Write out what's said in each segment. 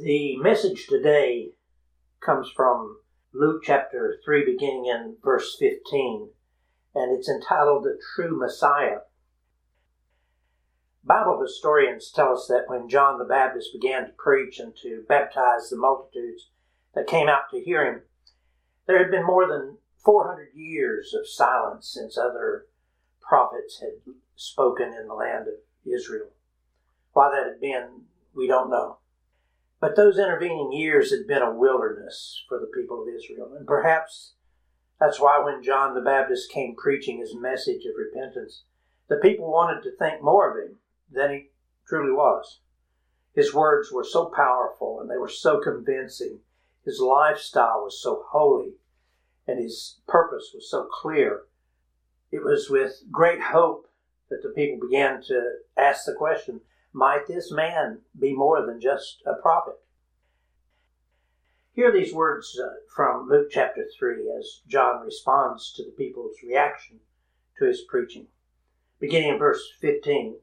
The message today comes from Luke chapter 3, beginning in verse 15, and it's entitled The True Messiah. Bible historians tell us that when John the Baptist began to preach and to baptize the multitudes that came out to hear him, there had been more than 400 years of silence since other prophets had spoken in the land of Israel. Why that had been, we don't know. But those intervening years had been a wilderness for the people of Israel. And perhaps that's why when John the Baptist came preaching his message of repentance, the people wanted to think more of him than he truly was. His words were so powerful and they were so convincing. His lifestyle was so holy and his purpose was so clear. It was with great hope that the people began to ask the question might this man be more than just a prophet? Hear these words uh, from Luke chapter 3 as John responds to the people's reaction to his preaching. Beginning in verse 15.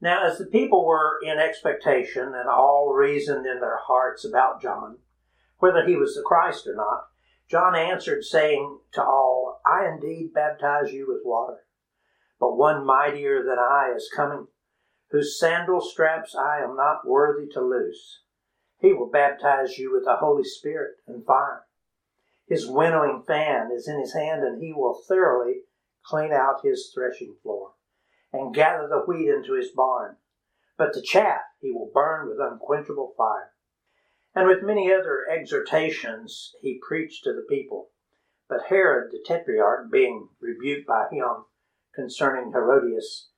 Now, as the people were in expectation and all reasoned in their hearts about John, whether he was the Christ or not, John answered, saying to all, I indeed baptize you with water, but one mightier than I is coming whose sandal straps I am not worthy to loose. He will baptize you with the Holy Spirit and fire. His winnowing fan is in his hand, and he will thoroughly clean out his threshing floor and gather the wheat into his barn. But the chaff he will burn with unquenchable fire. And with many other exhortations he preached to the people. But Herod the Tetrarch, being rebuked by him concerning Herodias,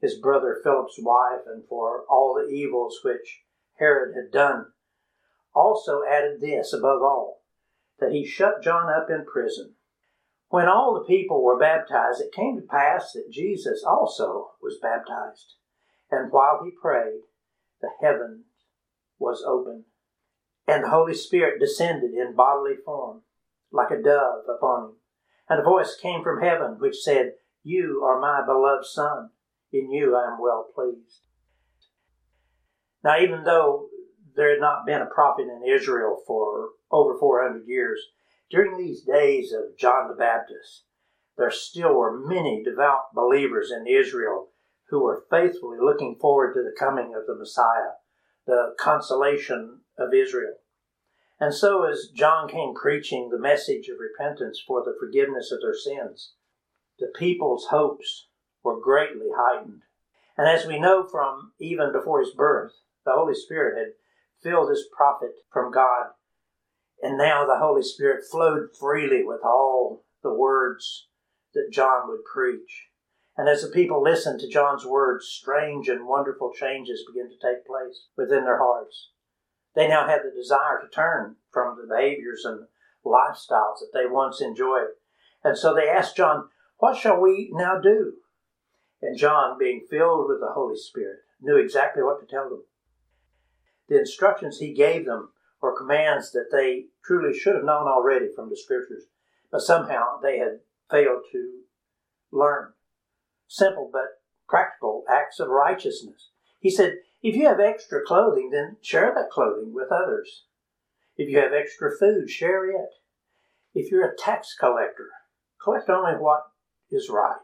his brother Philip's wife, and for all the evils which Herod had done. Also added this above all, that he shut John up in prison. When all the people were baptized, it came to pass that Jesus also was baptized. And while he prayed, the heaven was opened, and the Holy Spirit descended in bodily form, like a dove, upon him. And a voice came from heaven which said, You are my beloved Son in you I am well pleased. Now, even though there had not been a prophet in Israel for over 400 years, during these days of John the Baptist, there still were many devout believers in Israel who were faithfully looking forward to the coming of the Messiah, the consolation of Israel. And so, as John came preaching the message of repentance for the forgiveness of their sins, the people's hopes were greatly heightened. And as we know from even before his birth, the Holy Spirit had filled this prophet from God. And now the Holy Spirit flowed freely with all the words that John would preach. And as the people listened to John's words, strange and wonderful changes began to take place within their hearts. They now had the desire to turn from the behaviors and lifestyles that they once enjoyed. And so they asked John, What shall we now do? And John, being filled with the Holy Spirit, knew exactly what to tell them. The instructions he gave them were commands that they truly should have known already from the scriptures, but somehow they had failed to learn. Simple but practical acts of righteousness. He said, if you have extra clothing, then share that clothing with others. If you have extra food, share it. If you're a tax collector, collect only what is right.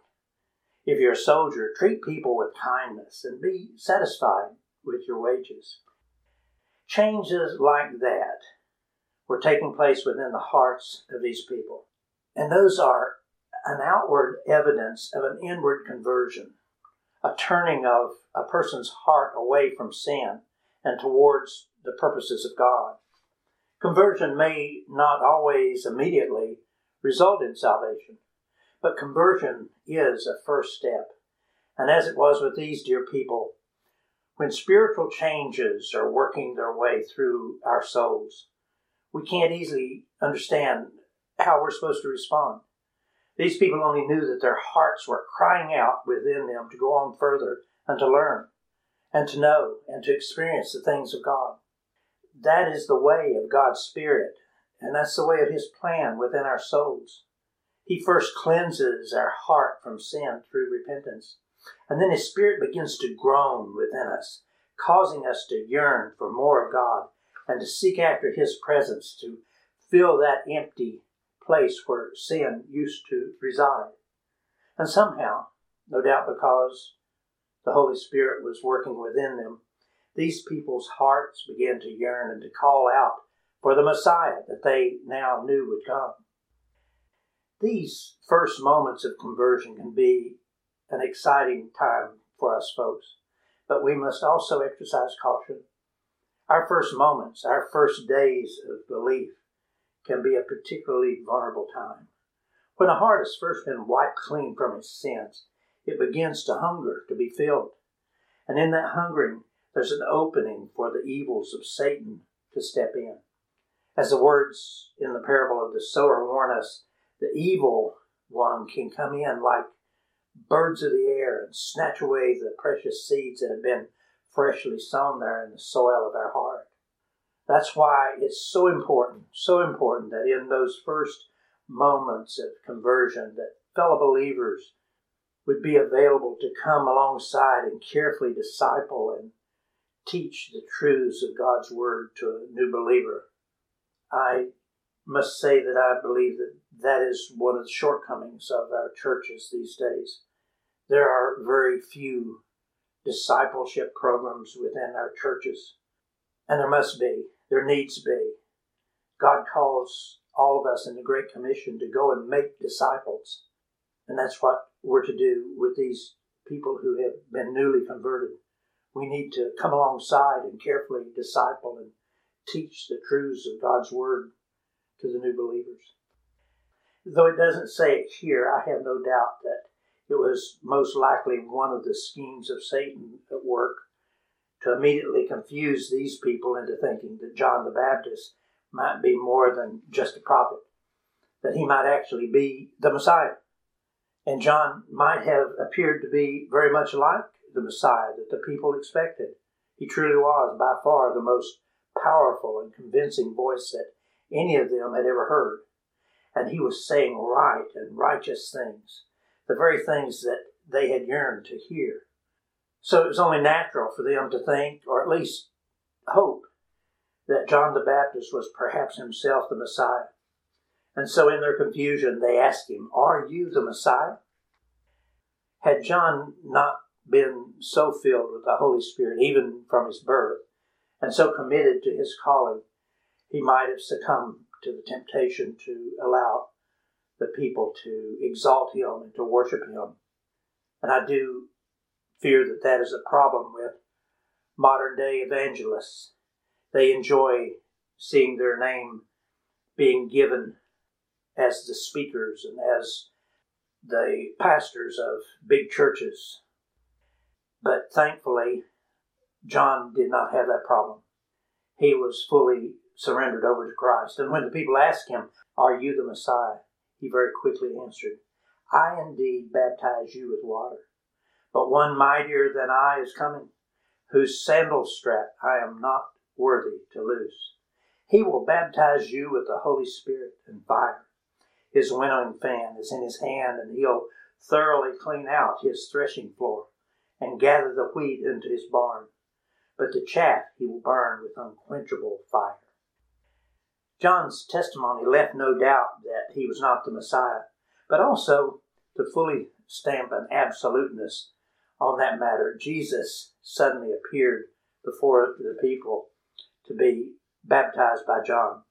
If you're a soldier, treat people with kindness and be satisfied with your wages. Changes like that were taking place within the hearts of these people. And those are an outward evidence of an inward conversion, a turning of a person's heart away from sin and towards the purposes of God. Conversion may not always immediately result in salvation, but conversion is a first step. And as it was with these dear people, when spiritual changes are working their way through our souls, we can't easily understand how we're supposed to respond. These people only knew that their hearts were crying out within them to go on further and to learn and to know and to experience the things of God. That is the way of God's Spirit, and that's the way of His plan within our souls. He first cleanses our heart from sin through repentance. And then His Spirit begins to groan within us, causing us to yearn for more of God and to seek after His presence to fill that empty place where sin used to reside. And somehow, no doubt because the Holy Spirit was working within them, these people's hearts began to yearn and to call out for the Messiah that they now knew would come. These first moments of conversion can be an exciting time for us folks, but we must also exercise caution. Our first moments, our first days of belief can be a particularly vulnerable time. When a heart has first been wiped clean from its sins, it begins to hunger to be filled. And in that hungering, there's an opening for the evils of Satan to step in. As the words in the parable of the sower warn us, the evil one can come in like birds of the air and snatch away the precious seeds that have been freshly sown there in the soil of our heart. That's why it's so important, so important that in those first moments of conversion that fellow believers would be available to come alongside and carefully disciple and teach the truths of God's word to a new believer. I must say that I believe that that is one of the shortcomings of our churches these days. There are very few discipleship programs within our churches, and there must be, there needs to be. God calls all of us in the Great Commission to go and make disciples, and that's what we're to do with these people who have been newly converted. We need to come alongside and carefully disciple and teach the truths of God's Word to the new believers. Though it doesn't say it here, I have no doubt that it was most likely one of the schemes of Satan at work to immediately confuse these people into thinking that John the Baptist might be more than just a prophet, that he might actually be the Messiah. And John might have appeared to be very much like the Messiah that the people expected. He truly was by far the most powerful and convincing voice that any of them had ever heard. And he was saying right and righteous things, the very things that they had yearned to hear. So it was only natural for them to think, or at least hope, that John the Baptist was perhaps himself the Messiah. And so in their confusion, they asked him, Are you the Messiah? Had John not been so filled with the Holy Spirit, even from his birth, and so committed to his calling, he might have succumbed to the temptation to allow the people to exalt him and to worship him. And I do fear that that is a problem with modern day evangelists. They enjoy seeing their name being given as the speakers and as the pastors of big churches. But thankfully, John did not have that problem. He was fully surrendered over to Christ. And when the people asked him, Are you the Messiah? he very quickly answered, I indeed baptize you with water, but one mightier than I is coming, whose sandal strap I am not worthy to loose. He will baptize you with the Holy Spirit and fire. His winnowing fan is in his hand, and he'll thoroughly clean out his threshing floor and gather the wheat into his barn. But the chaff he will burn with unquenchable fire. John's testimony left no doubt that he was not the Messiah, but also to fully stamp an absoluteness on that matter, Jesus suddenly appeared before the people to be baptized by John.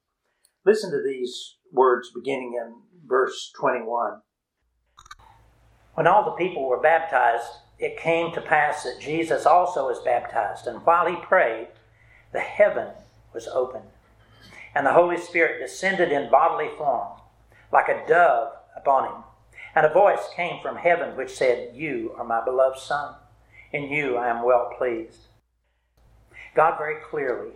Listen to these words beginning in verse 21. When all the people were baptized, it came to pass that Jesus also was baptized, and while he prayed, the heaven was opened and the Holy Spirit descended in bodily form, like a dove upon him. And a voice came from heaven which said, You are my beloved Son. In you I am well pleased. God very clearly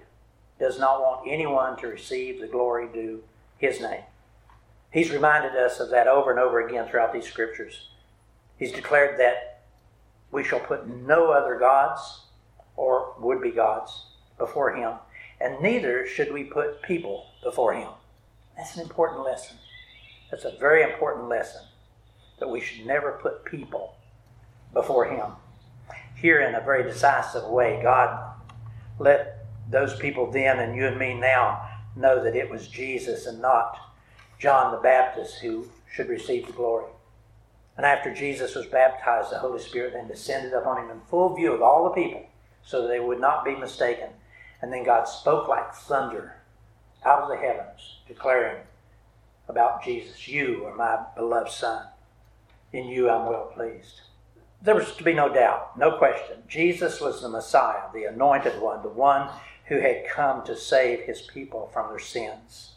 does not want anyone to receive the glory due his name. He's reminded us of that over and over again throughout these scriptures. He's declared that we shall put no other gods or would be gods before him and neither should we put people before him. That's an important lesson. That's a very important lesson that we should never put people before him. Here, in a very decisive way, God let those people then and you and me now know that it was Jesus and not John the Baptist who should receive the glory. And after Jesus was baptized, the Holy Spirit then descended upon him in full view of all the people so that they would not be mistaken. And then God spoke like thunder out of the heavens, declaring about Jesus, You are my beloved Son. In you I'm well pleased. There was to be no doubt, no question. Jesus was the Messiah, the anointed one, the one who had come to save his people from their sins.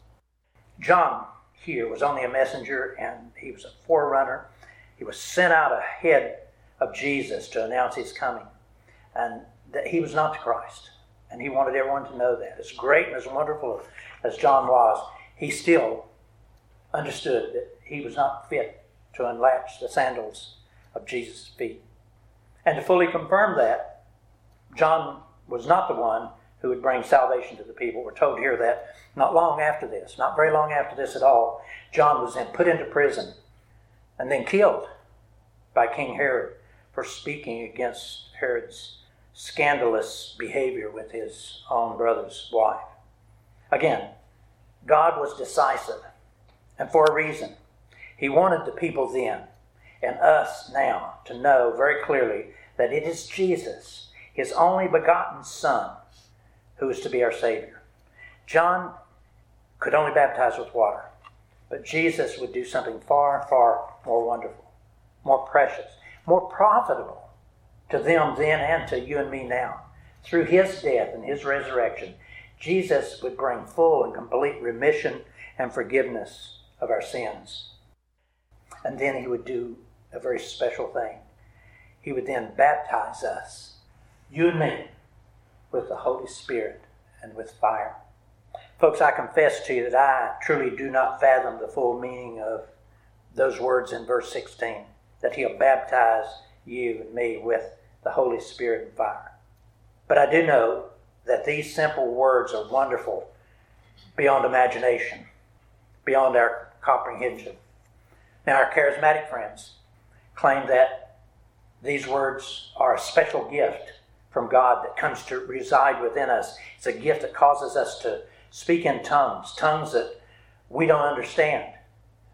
John here was only a messenger and he was a forerunner. He was sent out ahead of Jesus to announce his coming. And that he was not the Christ. And he wanted everyone to know that. As great and as wonderful as John was, he still understood that he was not fit to unlatch the sandals of Jesus' feet. And to fully confirm that, John was not the one who would bring salvation to the people. We're told here that not long after this, not very long after this at all, John was then put into prison and then killed by King Herod for speaking against Herod's scandalous behavior with his own brother's wife. Again, God was decisive, and for a reason. He wanted the people then and us now to know very clearly that it is Jesus, his only begotten Son, who is to be our Savior. John could only baptize with water, but Jesus would do something far, far more wonderful, more precious, more profitable to them then and to you and me now. Through his death and his resurrection, Jesus would bring full and complete remission and forgiveness of our sins. And then he would do a very special thing. He would then baptize us, you and me, with the Holy Spirit and with fire. Folks, I confess to you that I truly do not fathom the full meaning of those words in verse 16 that he'll baptize you and me with the Holy Spirit and fire. But I do know that these simple words are wonderful beyond imagination, beyond our comprehension. Now, our charismatic friends claim that these words are a special gift from God that comes to reside within us. It's a gift that causes us to speak in tongues, tongues that we don't understand,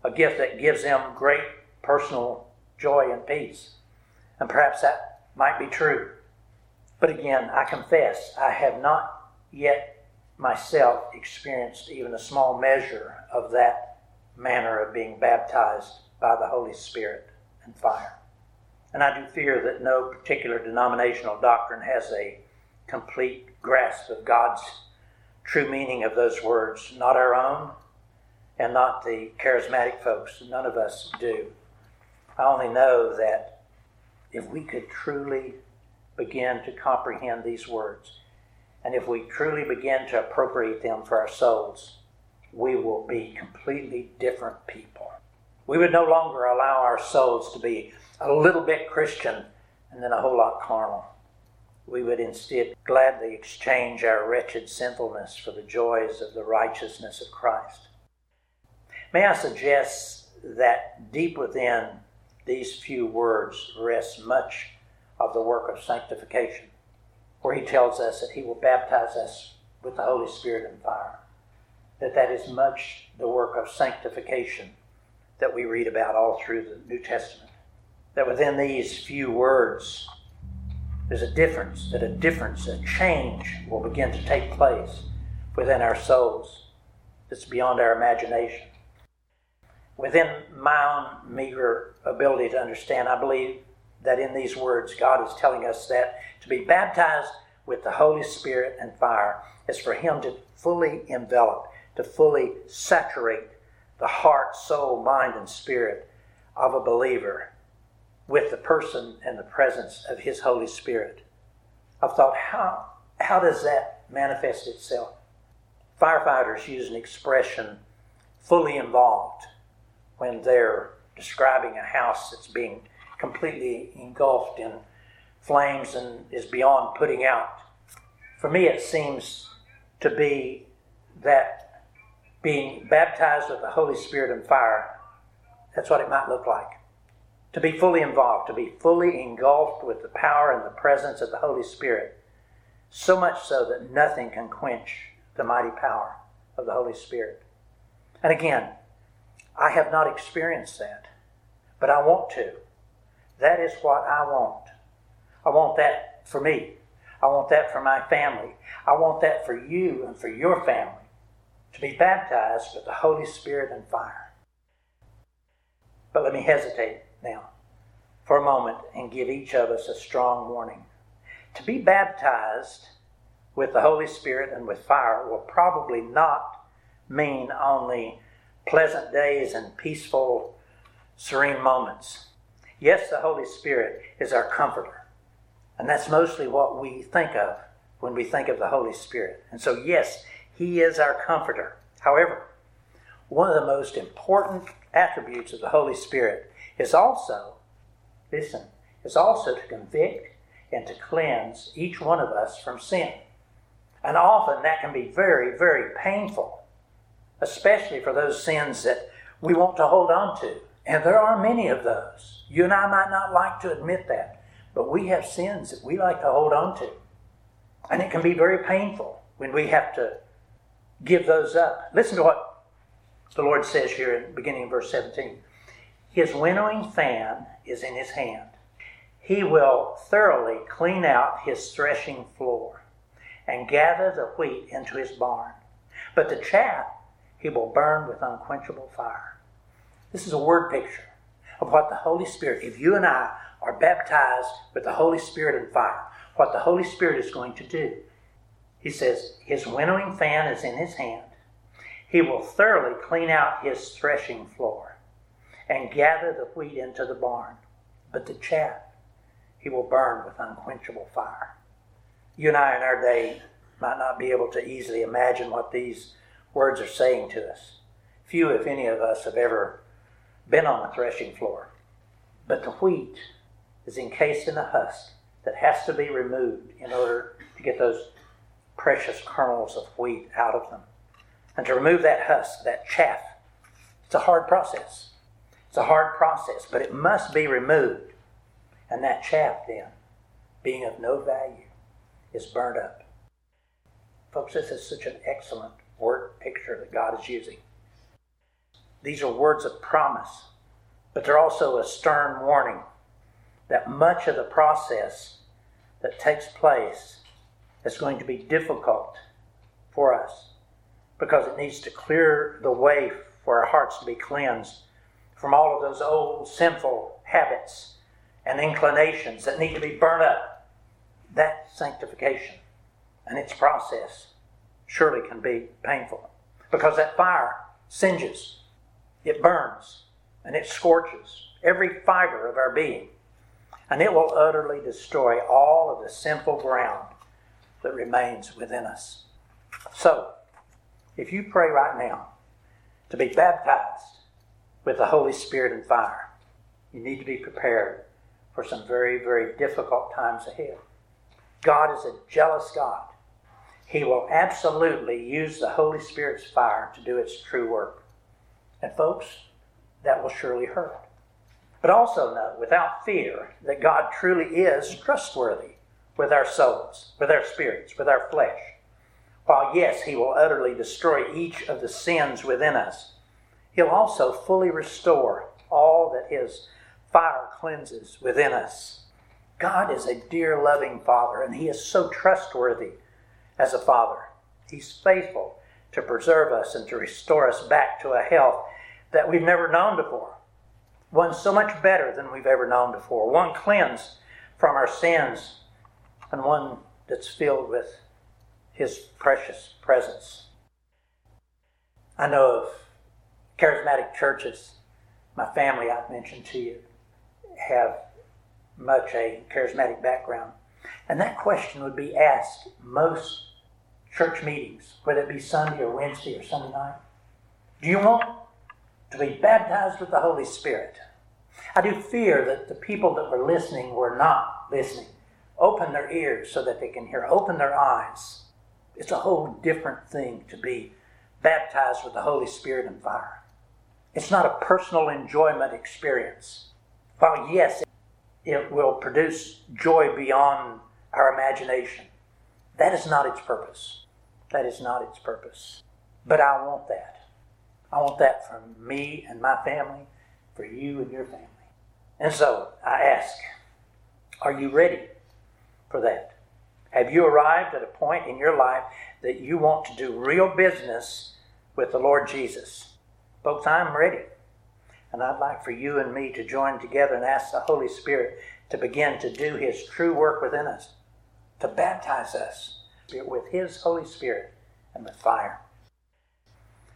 a gift that gives them great personal joy and peace. And perhaps that might be true. But again, I confess, I have not yet myself experienced even a small measure of that manner of being baptized by the Holy Spirit and fire. And I do fear that no particular denominational doctrine has a complete grasp of God's true meaning of those words, not our own and not the charismatic folks. None of us do. I only know that if we could truly begin to comprehend these words, and if we truly begin to appropriate them for our souls, we will be completely different people. We would no longer allow our souls to be a little bit Christian and then a whole lot carnal. We would instead gladly exchange our wretched sinfulness for the joys of the righteousness of Christ. May I suggest that deep within these few words rests much of the work of sanctification, where he tells us that he will baptize us with the Holy Spirit and fire. That that is much the work of sanctification that we read about all through the New Testament. That within these few words, there's a difference, that a difference, a change will begin to take place within our souls that's beyond our imagination. Within my own meager ability to understand, I believe that in these words, God is telling us that to be baptized with the Holy Spirit and fire is for Him to fully envelop, to fully saturate the heart, soul, mind, and spirit of a believer with the person and the presence of His Holy Spirit. I've thought, how, how does that manifest itself? Firefighters use an expression, fully involved, when they're describing a house that's being completely engulfed in flames and is beyond putting out. For me, it seems to be that being baptized with the Holy Spirit and fire, that's what it might look like. To be fully involved, to be fully engulfed with the power and the presence of the Holy Spirit, so much so that nothing can quench the mighty power of the Holy Spirit. And again, I have not experienced that, but I want to. That is what I want. I want that for me. I want that for my family. I want that for you and for your family to be baptized with the Holy Spirit and fire. But let me hesitate now for a moment and give each of us a strong warning. To be baptized with the Holy Spirit and with fire will probably not mean only pleasant days and peaceful, serene moments. Yes, the Holy Spirit is our comforter. And that's mostly what we think of when we think of the Holy Spirit. And so, yes, He is our comforter. However, one of the most important attributes of the Holy Spirit is also, listen, is also to convict and to cleanse each one of us from sin. And often that can be very, very painful, especially for those sins that we want to hold on to. And there are many of those. You and I might not like to admit that, but we have sins that we like to hold on to. And it can be very painful when we have to give those up. Listen to what the Lord says here in beginning of verse 17. His winnowing fan is in his hand. He will thoroughly clean out his threshing floor and gather the wheat into his barn. But the chaff he will burn with unquenchable fire. This is a word picture of what the Holy Spirit, if you and I are baptized with the Holy Spirit and fire, what the Holy Spirit is going to do. He says, His winnowing fan is in his hand. He will thoroughly clean out his threshing floor and gather the wheat into the barn. But the chaff he will burn with unquenchable fire. You and I in our day might not be able to easily imagine what these words are saying to us. Few, if any of us, have ever been on a threshing floor. But the wheat is encased in a husk that has to be removed in order to get those precious kernels of wheat out of them. And to remove that husk, that chaff, it's a hard process. It's a hard process, but it must be removed. And that chaff, then, being of no value, is burnt up. Folks, this is such an excellent word picture that God is using. These are words of promise, but they're also a stern warning that much of the process that takes place is going to be difficult for us because it needs to clear the way for our hearts to be cleansed from all of those old sinful habits and inclinations that need to be burnt up. That sanctification and its process surely can be painful because that fire singes, it burns, and it scorches every fiber of our being and it will utterly destroy all of the sinful ground that remains within us. So, if you pray right now to be baptized with the Holy Spirit and fire, you need to be prepared for some very, very difficult times ahead. God is a jealous God. He will absolutely use the Holy Spirit's fire to do its true work. And, folks, that will surely hurt. But also know without fear that God truly is trustworthy with our souls, with our spirits, with our flesh. While, yes, He will utterly destroy each of the sins within us, He'll also fully restore all that His fire cleanses within us. God is a dear, loving Father, and He is so trustworthy as a Father. He's faithful to preserve us and to restore us back to a health that we've never known before one so much better than we've ever known before, one cleansed from our sins, and one that's filled with His precious presence. I know of charismatic churches, my family I've mentioned to you, have much a charismatic background. And that question would be asked most church meetings, whether it be Sunday or Wednesday or Sunday night. Do you want to be baptized with the Holy Spirit. I do fear that the people that were listening were not listening. Open their ears so that they can hear, open their eyes. It's a whole different thing to be baptized with the Holy Spirit and fire. It's not a personal enjoyment experience. While, yes, it will produce joy beyond our imagination, That is not its purpose. That is not its purpose. But I want that. I want that for me and my family, for you and your family. And so I ask, are you ready for that? Have you arrived at a point in your life that you want to do real business with the Lord Jesus? Folks, I'm ready. And I'd like for you and me to join together and ask the Holy Spirit to begin to do His true work within us, to baptize us with His Holy Spirit and with fire.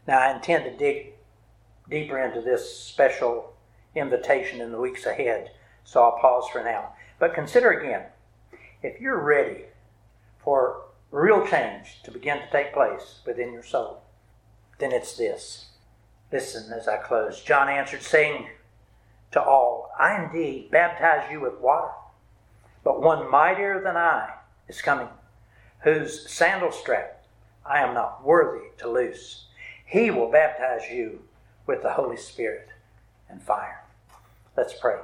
Now, I intend to dig deeper into this special invitation in the weeks ahead, so I'll pause for now. But consider again if you're ready for real change to begin to take place within your soul, then it's this. Listen as I close. John answered, saying to all, I indeed baptize you with water, but one mightier than I is coming, whose sandal strap I am not worthy to loose. He will baptize you with the Holy Spirit and fire. Let's pray.